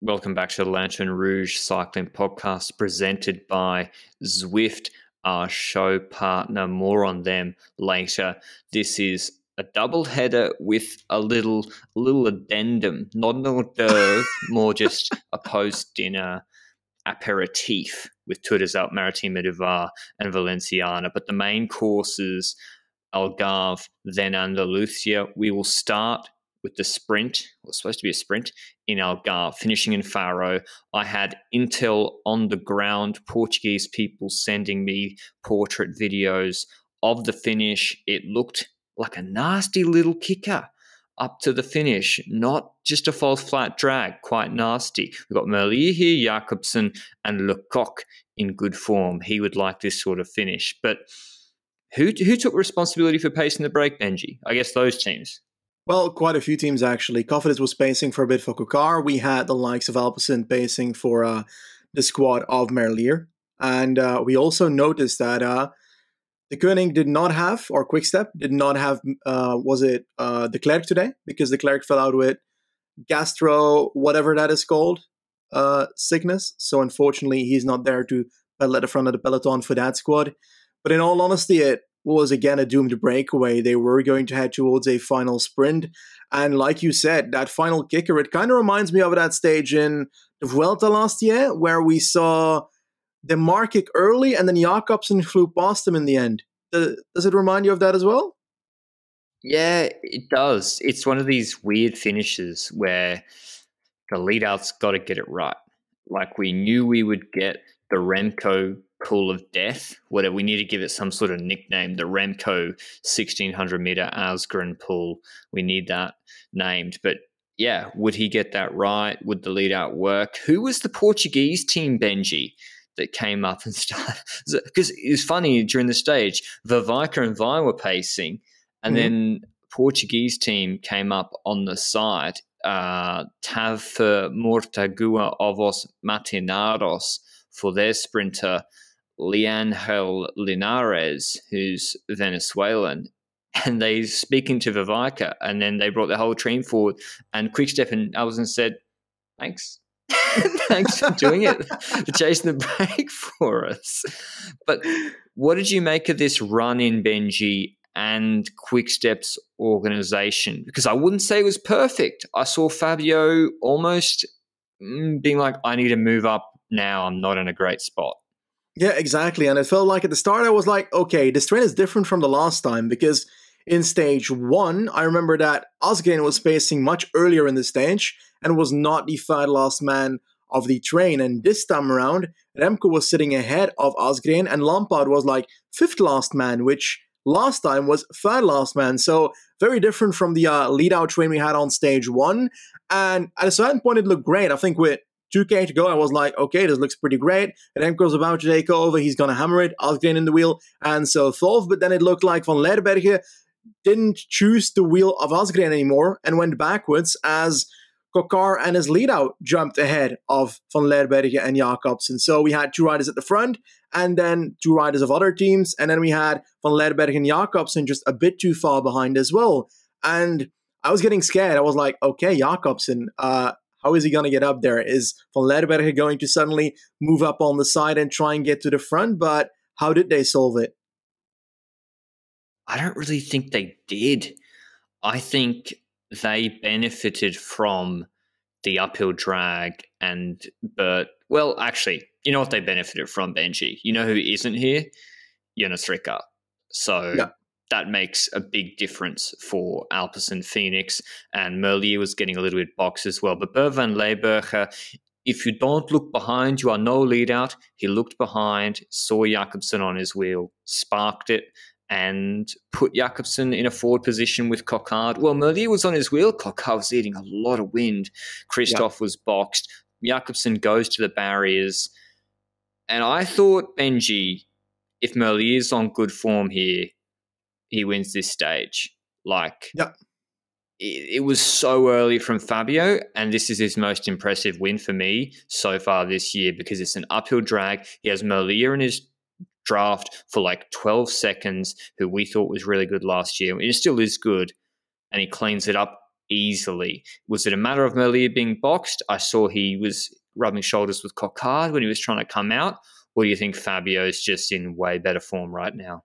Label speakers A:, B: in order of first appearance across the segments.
A: Welcome back to the Lanterne Rouge Cycling Podcast presented by Zwift, our show partner. More on them later. This is a double header with a little little addendum, not an hors d'oeuvre, more just a post dinner aperitif with Tour des Alpes Maritimes du Var and Valenciana. But the main courses Algarve, then Andalusia. We will start with the sprint, was supposed to be a sprint, in Algarve, finishing in Faro. I had intel on the ground, Portuguese people sending me portrait videos of the finish. It looked like a nasty little kicker up to the finish, not just a false flat drag, quite nasty. We've got Merlier here, Jakobsen, and Lecoq in good form. He would like this sort of finish. But who, who took responsibility for pacing the break, Benji? I guess those teams.
B: Well, quite a few teams actually. Cofidis was pacing for a bit for Coquard. We had the likes of Alpecin pacing for uh, the squad of Merlier. And uh, we also noticed that uh, the Koenig did not have, or Quickstep did not have, uh, was it uh, Declercq today? Because Declercq fell out with gastro, whatever that is called, uh, sickness. So unfortunately, he's not there to pedal at the front of the peloton for that squad. But in all honesty, it was again a doomed breakaway. They were going to head towards a final sprint. And like you said, that final kicker, it kind of reminds me of that stage in the Vuelta last year where we saw the kick early and then Jakobsen flew past him in the end. Does it remind you of that as well?
A: Yeah, it does. It's one of these weird finishes where the lead out's got to get it right. Like we knew we would get the Remco pool of death. Whatever we need to give it some sort of nickname. The Remco 1600 meter Asgreen pool. We need that named. But yeah, would he get that right? Would the lead out work? Who was the Portuguese team, Benji? That came up and started because it was funny during the stage. Vivica and Vi were pacing, and mm-hmm. then Portuguese team came up on the side. Uh, Tavfer Mortagua Ovos Matinados for their sprinter Leangel Linares, who's Venezuelan, and they're speaking to Vivica, and then they brought the whole team forward. And Quickstep and Alpecin said, "Thanks, thanks for doing it, for chasing the break for us." But what did you make of this run in Benji and Quickstep's organization? Because I wouldn't say it was perfect. I saw Fabio almost mm, being like, "I need to move up now. I'm not in a great spot."
B: Yeah, exactly. And it felt like at the start I was like, okay, this train is different from the last time because in stage one, I remember that Asgreen was pacing much earlier in the stage and was not the third last man of the train. And this time around, Remco was sitting ahead of Asgreen and Lampaert was like fifth last man, which last time was third last man. So very different from the uh, lead out train we had on stage one. And at a certain point, it looked great. I think with 2K to go, I was like, okay, this looks pretty great. And Remco's about to take over. He's going to hammer it. Asgreen in the wheel and so forth. But then it looked like Van Lerberghe didn't choose the wheel of Asgreen anymore and went backwards as Coquard and his lead out jumped ahead of Van Lerberghe and Jakobsen. So we had two riders at the front and then two riders of other teams. And then we had Van Lerberghe and Jakobsen just a bit too far behind as well. And I was getting scared. I was like, okay, Jakobsen, uh, how is he going to get up there? Is Van Lerberghe going to suddenly move up on the side and try and get to the front? But how did they solve it?
A: I don't really think they did. I think they benefited from the uphill drag and but well actually you know what they benefited from benji you know who isn't here Jonas Rickaert so yeah that makes a big difference for Alpecin Phoenix. And Merlier was getting a little bit boxed as well. But Bert van Lerberghe, if you don't look behind, you are no lead out. He looked behind, saw Jakobsen on his wheel, sparked it, and put Jakobsen in a forward position with Coquard. Well, Merlier was on his wheel. Coquard was eating a lot of wind. Kristoff was boxed. Jakobsen goes to the barriers. And I thought, Benji, if Merlier's on good form here, he wins this stage. Like,
B: yeah.
A: It, it was so early from Fabio, and this is his most impressive win for me so far this year because it's an uphill drag. He has Merlier in his draft for like 12 seconds, who we thought was really good last year. It still is good, and he cleans it up easily. Was it a matter of Merlier being boxed? I saw he was rubbing shoulders with Coquard when he was trying to come out. Or do you think Fabio's just in way better form right now?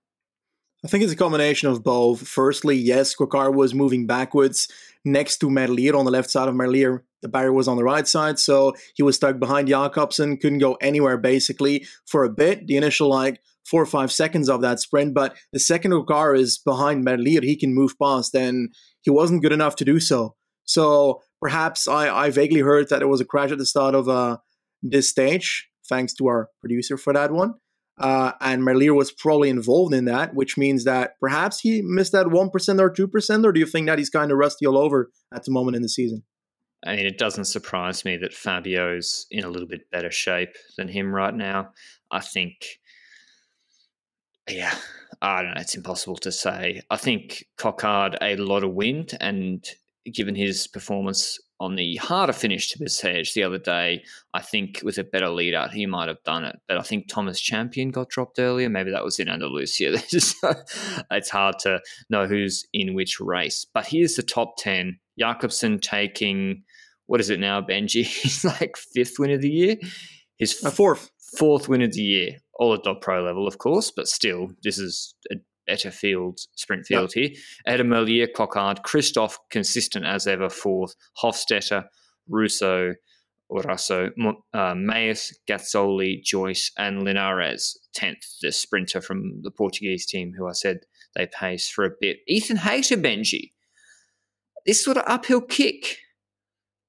B: I think it's a combination of both. Firstly, yes, Coquard was moving backwards next to Merlier on the left side of Merlier. The barrier was on the right side, so he was stuck behind Jakobsen, couldn't go anywhere basically for a bit. The initial like four or five seconds of that sprint, but the second Coquard is behind Merlier, he can move past, and he wasn't good enough to do so. So perhaps I, I vaguely heard that there was a crash at the start of uh, this stage, thanks to our producer for that one. Uh, and Merlier was probably involved in that, which means that perhaps he missed that 1% or 2%, or do you think that he's kind of rusty all over at the moment in the season?
A: I mean, it doesn't surprise me that Fabio's in a little bit better shape than him right now. I think, yeah, I don't know. It's impossible to say. I think Coquard ate a lot of wind, and given his performance on the harder finish to Bessèges the other day, I think with a better lead out, he might have done it. But I think Thomas Champion got dropped earlier. Maybe that was in Andalusia. it's hard to know who's in which race. But here's the top 10. Jakobsen taking, what is it now, Benji? He's like fifth win of the year. His
B: f- fourth.
A: Fourth win of the year. All at .pro level, of course, but still, this is a better field, sprint field here. Adam Merlier, Coquard, Kristoff, consistent as ever, fourth. Hofstetter, Russo, Orasso, uh, Meeus, Gazzoli, Joyce, and Linares, 10th, the sprinter from the Portuguese team who I said they pace for a bit. Ethan Hayter, Benji. This sort of uphill kick.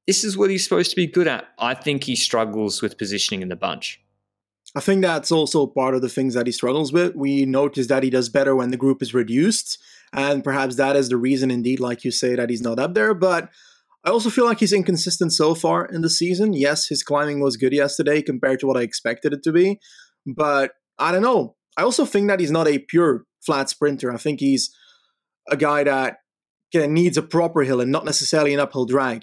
A: This is what he's supposed to be good at. I think he struggles with positioning in the bunch.
B: I think that's also part of the things that he struggles with. We notice that he does better when the group is reduced, and perhaps that is the reason, indeed, like you say, that he's not up there. But I also feel like he's inconsistent so far in the season. Yes, his climbing was good yesterday compared to what I expected it to be, but I don't know. I also think that he's not a pure flat sprinter. I think he's a guy that needs a proper hill and not necessarily an uphill drag.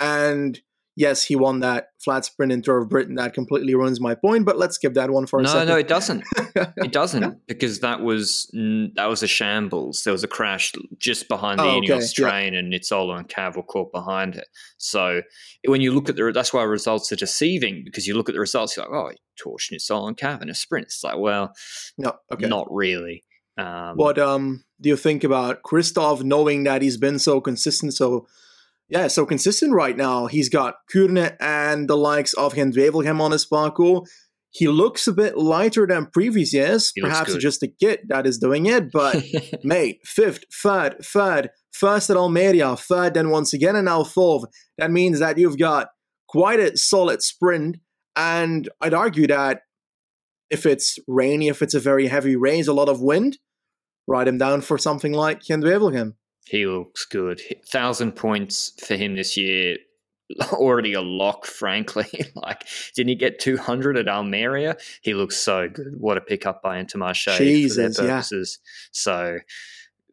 B: And yes, he won that flat sprint in Tour of Britain. That completely ruins my point, but let's skip that one for a
A: no,
B: second.
A: No, no, it doesn't. it doesn't because that was that was a shambles. There was a crash just behind the oh, Ineos okay. train, yeah. and Nizzolo and Cav were caught behind it. So when you look at the, that's why results are deceiving because you look at the results, you're like, oh, torch Nizzolo and Cav in a sprint. It's like, well, no, okay. not really.
B: Um, what um do you think about Kristoff knowing that he's been so consistent so yeah, so consistent right now. He's got Kuurne and the likes of Gent-Wevelgem on his parcours. He looks a bit lighter than previous years. He Perhaps just a kid that is doing it, but mate, fifth, third, third, first at Almeria, third, then once again, and now fourth. That means that you've got quite a solid sprint. And I'd argue that if it's rainy, if it's a very heavy rain, a lot of wind, write him down for something like Gent-Wevelgem.
A: He looks good. Thousand points for him this year. Already a lock, frankly. like, didn't he get 200 at Almeria? He looks so good. What a pickup by Intermarché Jesus, for their purposes. Yeah. So,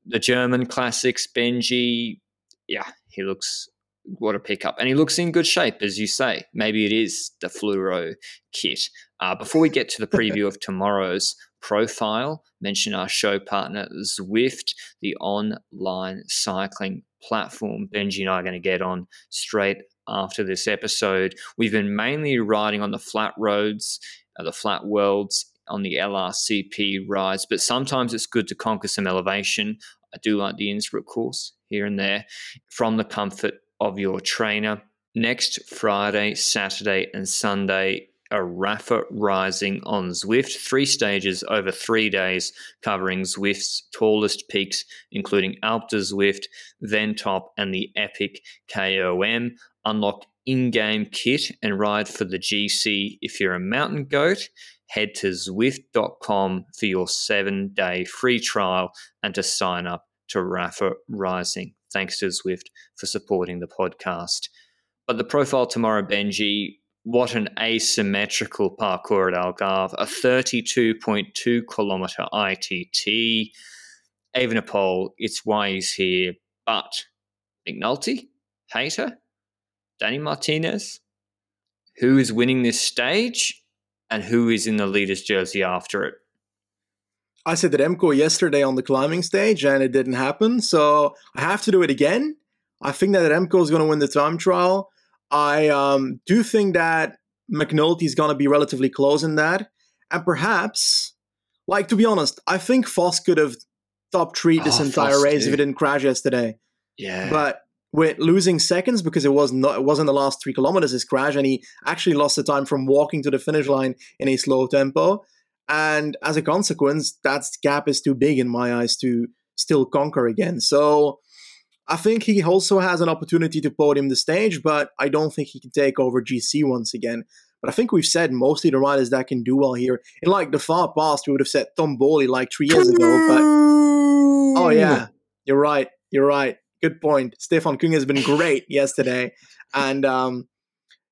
A: the German classics, Benji, yeah, he looks what a pickup. And he looks in good shape, as you say. Maybe it is the fluoro kit. Uh, before we get to the preview of tomorrow's profile, mention our show partner, Zwift, the online cycling platform. Benji and I are going to get on straight after this episode. We've been mainly riding on the flat roads, uh, the flat worlds on the LRCP rides, but sometimes it's good to conquer some elevation. I do like the Innsbruck course here and there from the comfort of your trainer. Next Friday, Saturday, and Sunday a Rapha Rising on Zwift, three stages over three days, covering Zwift's tallest peaks, including Alpe Zwift, Ven-Top, and the Epic KOM. Unlock in game kit and ride for the GC if you're a mountain goat. Head to Zwift.com for your seven day free trial and to sign up to Rapha Rising. Thanks to Zwift for supporting the podcast. But the profile tomorrow, Benji, what an asymmetrical parcours at Algarve, a 32.2 kilometer ITT. Evenepoel, it's why he's here. But McNulty, Hayter, Danny Martinez, who is winning this stage and who is in the leader's jersey after it?
B: I said that Remco yesterday on the climbing stage and it didn't happen. So I have to do it again. I think that Remco is going to win the time trial. I um, do think that McNulty is going to be relatively close in that. And perhaps, like, to be honest, I think Vos could have top three this
A: Oh,
B: entire
A: Vos
B: race
A: too.
B: if it didn't crash yesterday.
A: Yeah.
B: But with losing seconds because it was not it wasn't the last three kilometers his crash, and he actually lost the time from walking to the finish line in a slow tempo. And as a consequence, that gap is too big in my eyes to still conquer again. So I think he also has an opportunity to podium the stage, but I don't think he can take over GC once again. But I think we've said mostly the riders that can do well here. In like the far past, we would have said Tom Bohli like three years ago, but Oh yeah, you're right. You're right. Good point. Stefan Kung has been great yesterday, and um,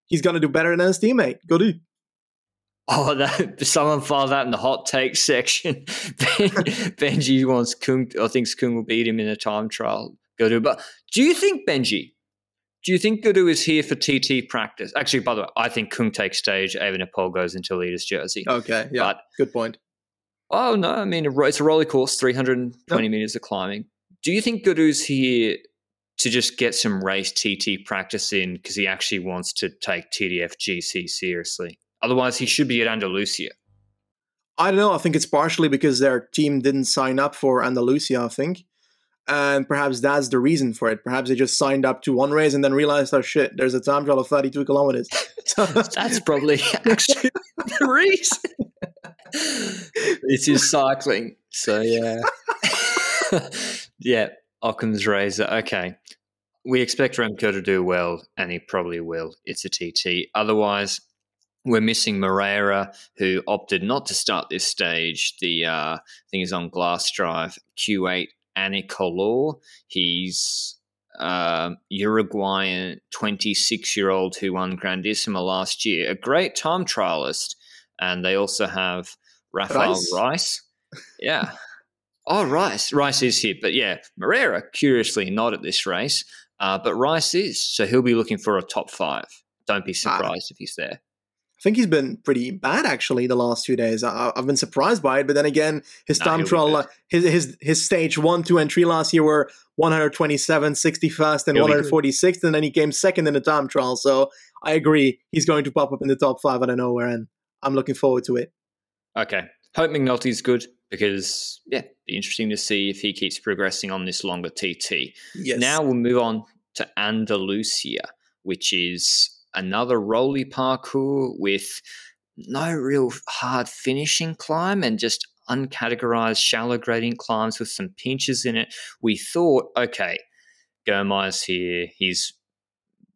B: he's gonna do better than his teammate. Gaudu.
A: Oh, that someone filed that in the hot take section. Ben, Benji wants Kung, I think Kung will beat him in a time trial. Gaudu, but do you think Benji? Do you think Gaudu is here for TT practice? Actually, by the way, I think Kung takes stage. Evenepoel goes into leader's jersey.
B: Okay, yeah,
A: But
B: good point.
A: oh no, I mean it's a roller course, three hundred and twenty meters of climbing. Do you think Gaudu's here to just get some race TT practice in because he actually wants to take TDF GC seriously? Otherwise, he should be at Andalusia.
B: I don't know. I think it's partially because their team didn't sign up for Andalusia. I think, and perhaps that's the reason for it. Perhaps they just signed up to one race and then realized, oh shit, there's a time trial of 32 kilometers. So-
A: That's probably actually the reason. this is cycling. So yeah. yeah, Occam's razor. Okay. We expect Remco to do well, and he probably will. It's a TT. Otherwise, we're missing Moreira, who opted not to start this stage. The uh, thing is on Glassdrive, Q8 Anicolor. He's um, Uruguayan 26 year old who won Grandissima last year, a great time trialist. And they also have Rafael
B: Reis?
A: Reis. Yeah. Oh, Reis. Reis is here. But yeah, Moreira, curiously, not at this race. Uh, but Reis is. So he'll be looking for a top five. Don't be surprised if he's there.
B: I think he's been pretty bad actually the last few days. I, I've been surprised by it, but then again, his
A: Nah,
B: time trial, uh, his his his stage one, two, and three last year were 127, 61st, and
A: He'll be good.
B: 146th, and then he came second in the time trial. So I agree, he's going to pop up in the top five out of nowhere, and I'm looking forward to it.
A: Okay. Hope McNulty's good because, yeah, be interesting to see if he keeps progressing on this longer TT.
B: Yes.
A: Now we'll move on to Andalusia, which is another rolly parcours with no real hard finishing climb and just uncategorized shallow gradient climbs with some pinches in it. We thought, okay, Gomez here. He's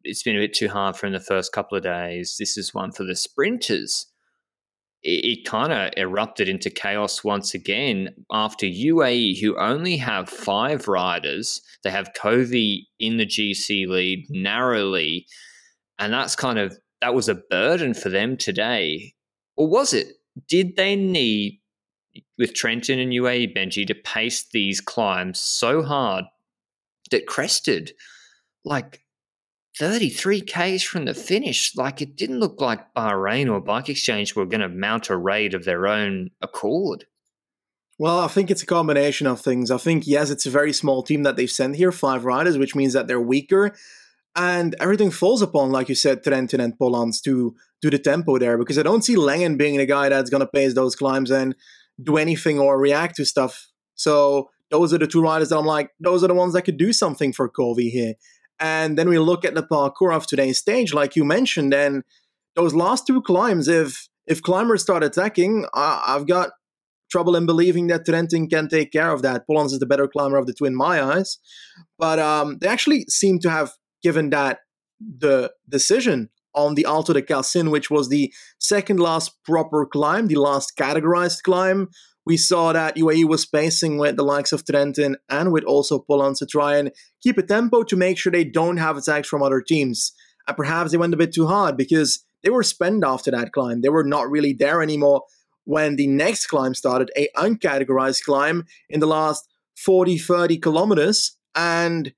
A: it's been a bit too hard for him the first couple of days. This is one for the sprinters. It, it kind of erupted into chaos once again after UAE, who only have five riders. They have Covi in the GC lead narrowly, and that's kind of that was a burden for them today. Or was it? Did they need with Trentin and UAE Benji to pace these climbs so hard that crested like 33 Ks from the finish. Like it didn't look like Bahrain or Bike Exchange were going to mount a raid of their own accord.
B: Well, I think it's a combination of things. I think, yes, it's a very small team that they've sent here, five riders, which means that they're weaker. And everything falls upon, like you said, Trentin and Polanc to do the tempo there because I don't see Langen being the guy that's going to pace those climbs and do anything or react to stuff. So those are the two riders that I'm like, those are the ones that could do something for Covi here. And then we look at the parcours of today's stage, like you mentioned, and those last two climbs, if if climbers start attacking, I've got trouble in believing that Trentin can take care of that. Polanc is the better climber of the two in my eyes. But um, they actually seem to have given that the decision on the Alto de Calcin, which was the second last proper climb, the last categorized climb. We saw that UAE was pacing with the likes of Trentin and with also Polanc to try and keep a tempo to make sure they don't have attacks from other teams. And perhaps they went a bit too hard because they were spent after that climb. They were not really there anymore when the next climb started, a uncategorized climb in the last 40, 30 kilometers. And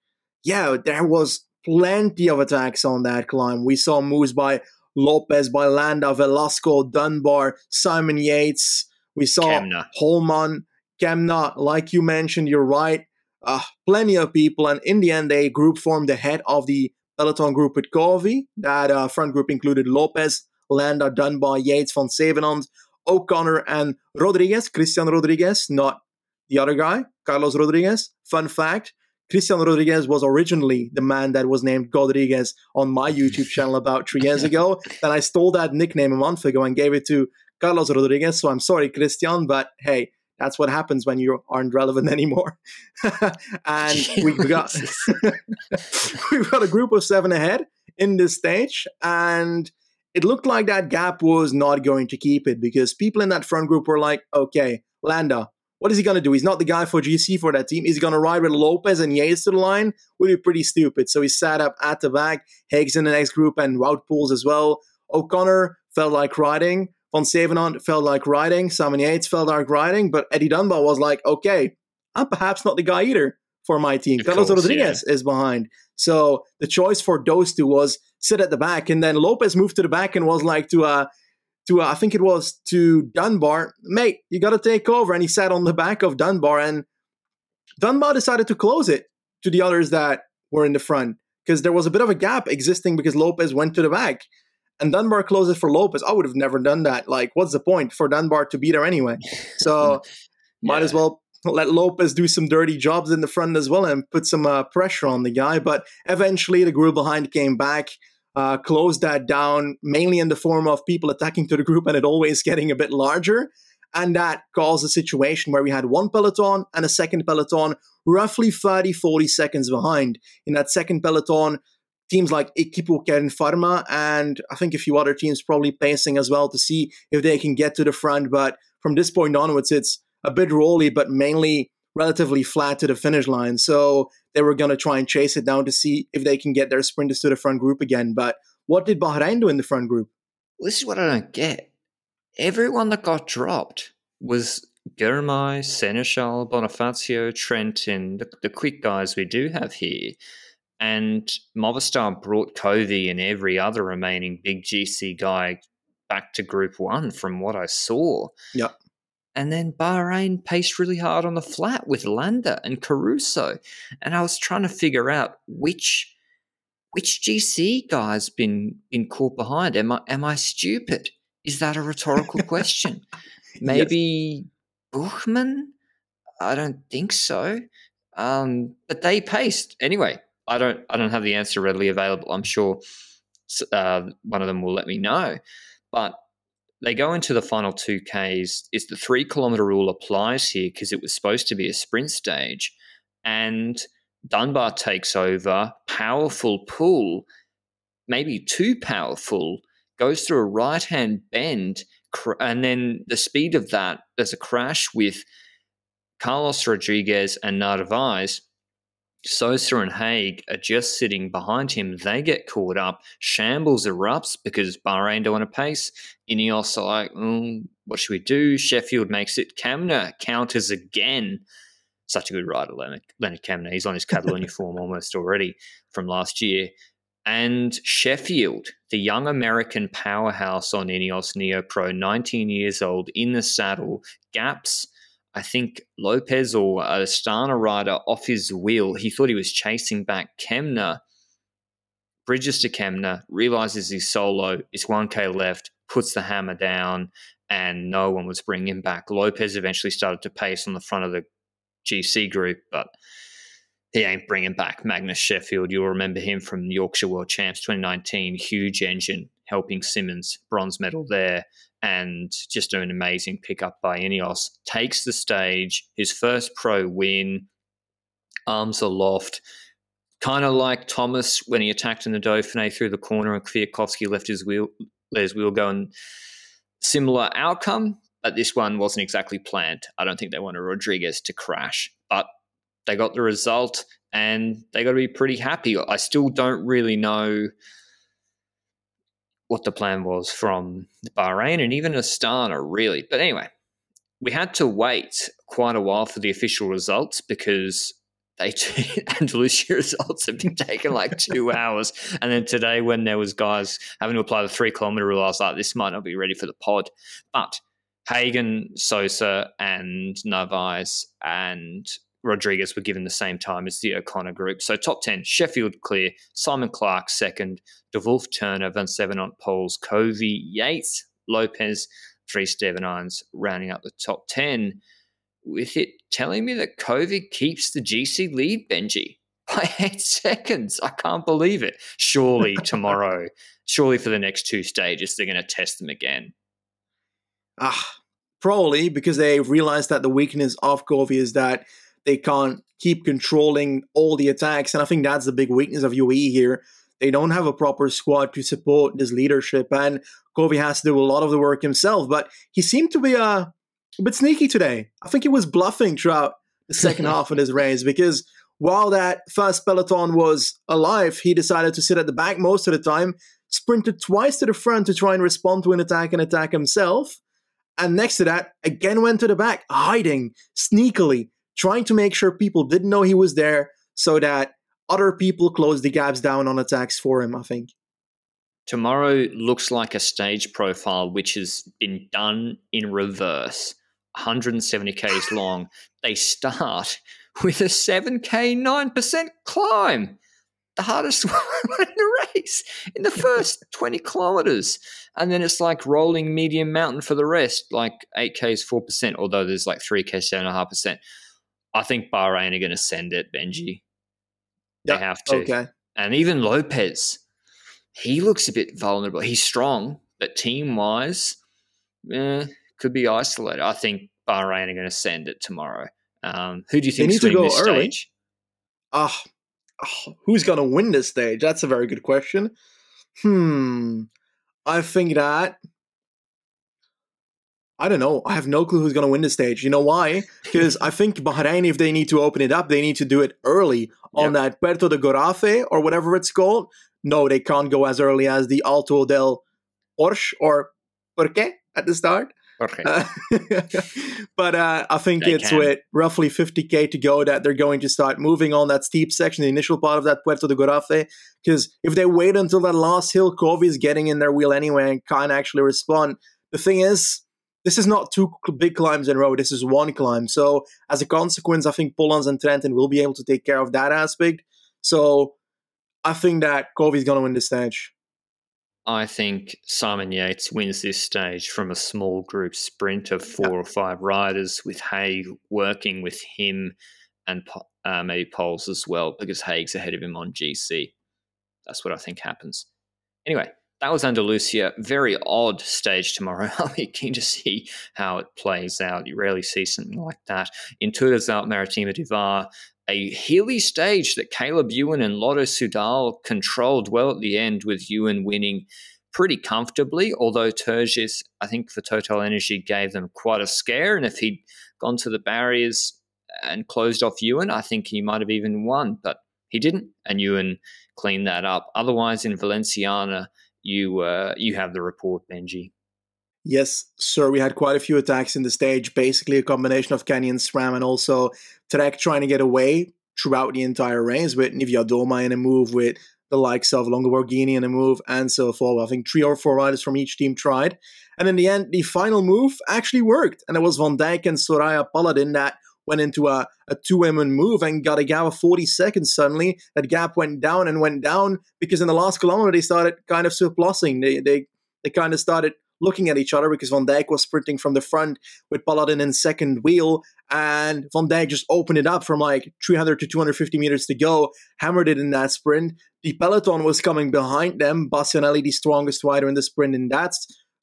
B: yeah, there was plenty of attacks on that climb. We saw moves by Lopez, by Landa, Velasco, Dunbar, Simon Yates. We saw
A: Kamna.
B: Holman, Kamna, like you mentioned, you're right. uh, plenty of people. And in the end, they group formed ahead of the peloton group with Covi. That uh, front group included Lopez, Landa, Dunbar, Yates, Vansevenant, O'Connor, and Rodriguez, Christian Rodriguez, not the other guy, Carlos Rodriguez. Fun fact Christian Rodriguez was originally the man that was named Godriguez on my YouTube channel about three years ago. Then I stole that nickname a month ago and gave it to Carlos Rodriguez. So I'm sorry, Christian, but hey, that's what happens when you aren't relevant anymore. and we got we've got a group of seven ahead in this stage, and it looked like that gap was not going to keep it because people in that front group were like, okay, Landa, what is he going to do? He's not the guy for GC for that team. Is he going to ride with Lopez and Yates to the line? Would be pretty stupid. So he sat up at the back. Higgs in the next group and Wout Poels as well. O'Connor felt like riding. Vansevenant felt like riding. Simon Yates felt like riding. But Eddie Dunbar was like, okay, I'm perhaps not the guy either for my team. Carlos Rodriguez yeah. is behind. So the choice for those two was sit at the back. And then Lopez moved to the back and was like to uh, to uh, I think it was to Dunbar, mate, you got to take over. And he sat on the back of Dunbar, and Dunbar decided to close it to the others that were in the front because there was a bit of a gap existing because Lopez went to the back. And Dunbar closed it for Lopez. I would have never done that. Like, what's the point for Dunbar to be there anyway? So, yeah. might as well let Lopez do some dirty jobs in the front as well and put some uh, pressure on the guy. But eventually, the group behind came back uh, closed that down mainly in the form of people attacking to the group and it always getting a bit larger. And that caused a situation where we had one peloton and a second peloton roughly 30, 40 seconds behind. In that second peloton, teams like Equipo Kern Pharma and I think a few other teams probably pacing as well to see if they can get to the front. But from this point onwards, it's a bit rolly, but mainly relatively flat to the finish line. So they were going to try and chase it down to see if they can get their sprinters to the front group again. But what did Bahrain do in the front group?
A: this is what I don't get. Everyone that got dropped was Girmay, Sénéchal, Bonifacio, Trent, and the, the, quick guys we do have here. And Movistar brought Covi and every other remaining big GC guy back to Group One, from what I saw.
B: Yep.
A: And then Bahrain paced really hard on the flat with Landa and Caruso. And I was trying to figure out which which GC guy's been been caught behind. Am I am I stupid? Is that a rhetorical question? Maybe yes. Buchmann? I don't think so. Um, but they paced anyway. I don't I don't have the answer readily available. I'm sure uh, one of them will let me know. But they go into the final 2Ks. Is the three kilometer rule applies here because it was supposed to be a sprint stage. And Dunbar takes over, powerful pull, maybe too powerful, goes through a right hand bend. And then the speed of that, there's a crash with Carlos Rodriguez and Narvaez Sosa and Haig are just sitting behind him. They get caught up. Shambles erupts because Bahrain don't want to pace. Ineos are like, mm, what should we do? Sheffield makes it. Kamna counters again. Such a good rider, Leonard, Leonard Kamna. He's on his Catalonia form almost already from last year. And Sheffield, the young American powerhouse on Ineos Neo Pro, 19 years old, in the saddle, gaps – I think Lopez or Astana rider off his wheel. He thought he was chasing back Kamna, bridges to Kamna, realizes he's solo, it's 1K left, puts the hammer down, and no one was bringing him back. Lopez eventually started to pace on the front of the GC group, but he ain't bringing back Magnus Sheffield. You'll remember him from Yorkshire World Champs 2019, huge engine helping Simmons, bronze medal there and just an amazing pickup by Ineos. Takes the stage, his first pro win, arms aloft. Kind of like Thomas when he attacked in the Dauphiné through the corner and Kwiatkowski left his wheel, let his wheel go. And similar outcome, but this one wasn't exactly planned. I don't think they wanted Rodriguez to crash, but they got the result and they got to be pretty happy. I still don't really know what the plan was from Bahrain and even Astana, really. But anyway, we had to wait quite a while for the official results because they Andalusia results have been taking like two hours. And then today, when there was guys having to apply the three kilometer rule, I was like, this might not be ready for the pod. But Hagen, Sosa, and Narvaez and Rodriguez were given the same time as the O'Connor group. So top 10, Sheffield clear, Simon Clarke second, DeWolf Turner, Van Zevenont Poels, Covi, Yates, Lopez, three Steven Irons rounding up the top 10 with it telling me that Covi keeps the GC lead, Benji, by eight seconds. I can't believe it. Surely tomorrow, surely for the next two stages, they're going to test them again.
B: Ah, probably because they realized that the weakness of Covi is that they can't keep controlling all the attacks. And I think that's the big weakness of UAE here. They don't have a proper squad to support this leadership. And Covi has to do a lot of the work himself. But he seemed to be a, uh, a bit sneaky today. I think he was bluffing throughout the second half of his race because while that first peloton was alive, he decided to sit at the back most of the time, sprinted twice to the front to try and respond to an attack and attack himself. And next to that, again went to the back, hiding sneakily, trying to make sure people didn't know he was there so that other people closed the gaps down on attacks for him, I think.
A: Tomorrow looks like a stage profile which has been done in reverse. 170 k's long. They start with a 7k 9% climb. The hardest one in the race in the first 20 kilometers. And then it's like rolling medium mountain for the rest, like 8Ks 4%, although there's like 3k 7.5%. I think Bahrain are going to send it, Benji. They yep. have to.
B: Okay.
A: And even Lopez, he looks a bit vulnerable. He's strong, but team wise, eh, could be isolated. I think Bahrain are going to send it tomorrow. Um, who do you think is winning this early. stage?
B: Ah, oh, who's going to win this stage? That's a very good question. Hmm. I think that I don't know. I have no clue who's going to win the stage. You know why? Because I think Bahrain, if they need to open it up, they need to do it early on that Puerto de Gorafe or whatever it's called. No, they can't go as early as the Alto del Orsh or Porque at the start.
A: Okay. Uh,
B: but uh, I think they it's can. with roughly 50k to go that they're going to start moving on that steep section, the initial part of that Puerto de Gorafe. Because if they wait until that last hill, Covi is getting in their wheel anyway and can't actually respond. The thing is, this is not two big climbs in a row. This is one climb. So as a consequence, I think Polanc and Trentin will be able to take care of that aspect. So I think that Covi's going to win the stage.
A: I think Simon Yates wins this stage from a small group sprint of four or five riders, with Haig working with him and uh, maybe Poels as well, because Haig's ahead of him on GC. That's what I think happens. Anyway, that was Andalusia. Very odd stage tomorrow. I'll be keen to see how it plays out. You rarely see something like that. In Tour des Alpes Maritimes a hilly stage that Caleb Ewan and Lotto Soudal controlled well at the end, with Ewan winning pretty comfortably. Although Turgis, I think for Total Energy, gave them quite a scare. And if he'd gone to the barriers and closed off Ewan, I think he might have even won. But he didn't, and Ewan cleaned that up. Otherwise, in Valenciana, you uh, you have the report, Benji.
B: Yes, sir. We had quite a few attacks in the stage. Basically, a combination of Canyon SRAM and also Trek trying to get away throughout the entire race with Niewiadoma in a move, with the likes of Longo Borghini in a move, and so forth. I think three or four riders from each team tried. And in the end, the final move actually worked. And it was Van Dijk and Soraya Paladin that went into a, a two women move and got a gap of 40 seconds suddenly. That gap went down and went down because in the last kilometer they started kind of surplusing. They they they kind of started looking at each other because Van Dijk was sprinting from the front with Paladin in second wheel, and Van Dijk just opened it up from like 300 to 250 meters to go, hammered it in that sprint. The peloton was coming behind them. Bastianelli, the strongest rider in the sprint in that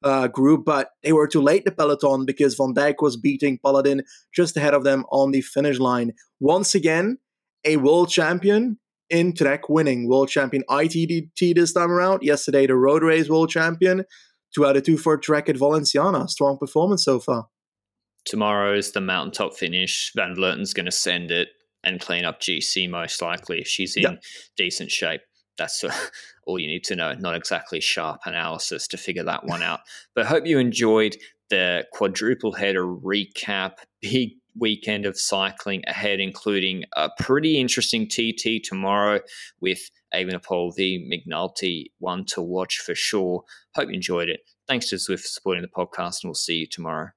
B: uh, group, but they were too late, the peloton, because Van Dijk was beating Paladin just ahead of them on the finish line. Once again, a world champion in Trek winning. World champion ITDT this time around. Yesterday, the road race world champion. Two out of two for Trek at Valenciana. Strong performance so far.
A: Tomorrow is the mountaintop finish. Van Vleuten going to send it and clean up GC most likely if she's in yep. decent shape that's uh, all you need to know. Not exactly sharp analysis to figure that one out. But hope you enjoyed the quadruple header recap. Big weekend of cycling ahead, including a pretty interesting TT tomorrow with Evenepoel v McNulty. One to watch for sure. Hope you enjoyed it. Thanks to Zwift for supporting the podcast, and we'll see you tomorrow.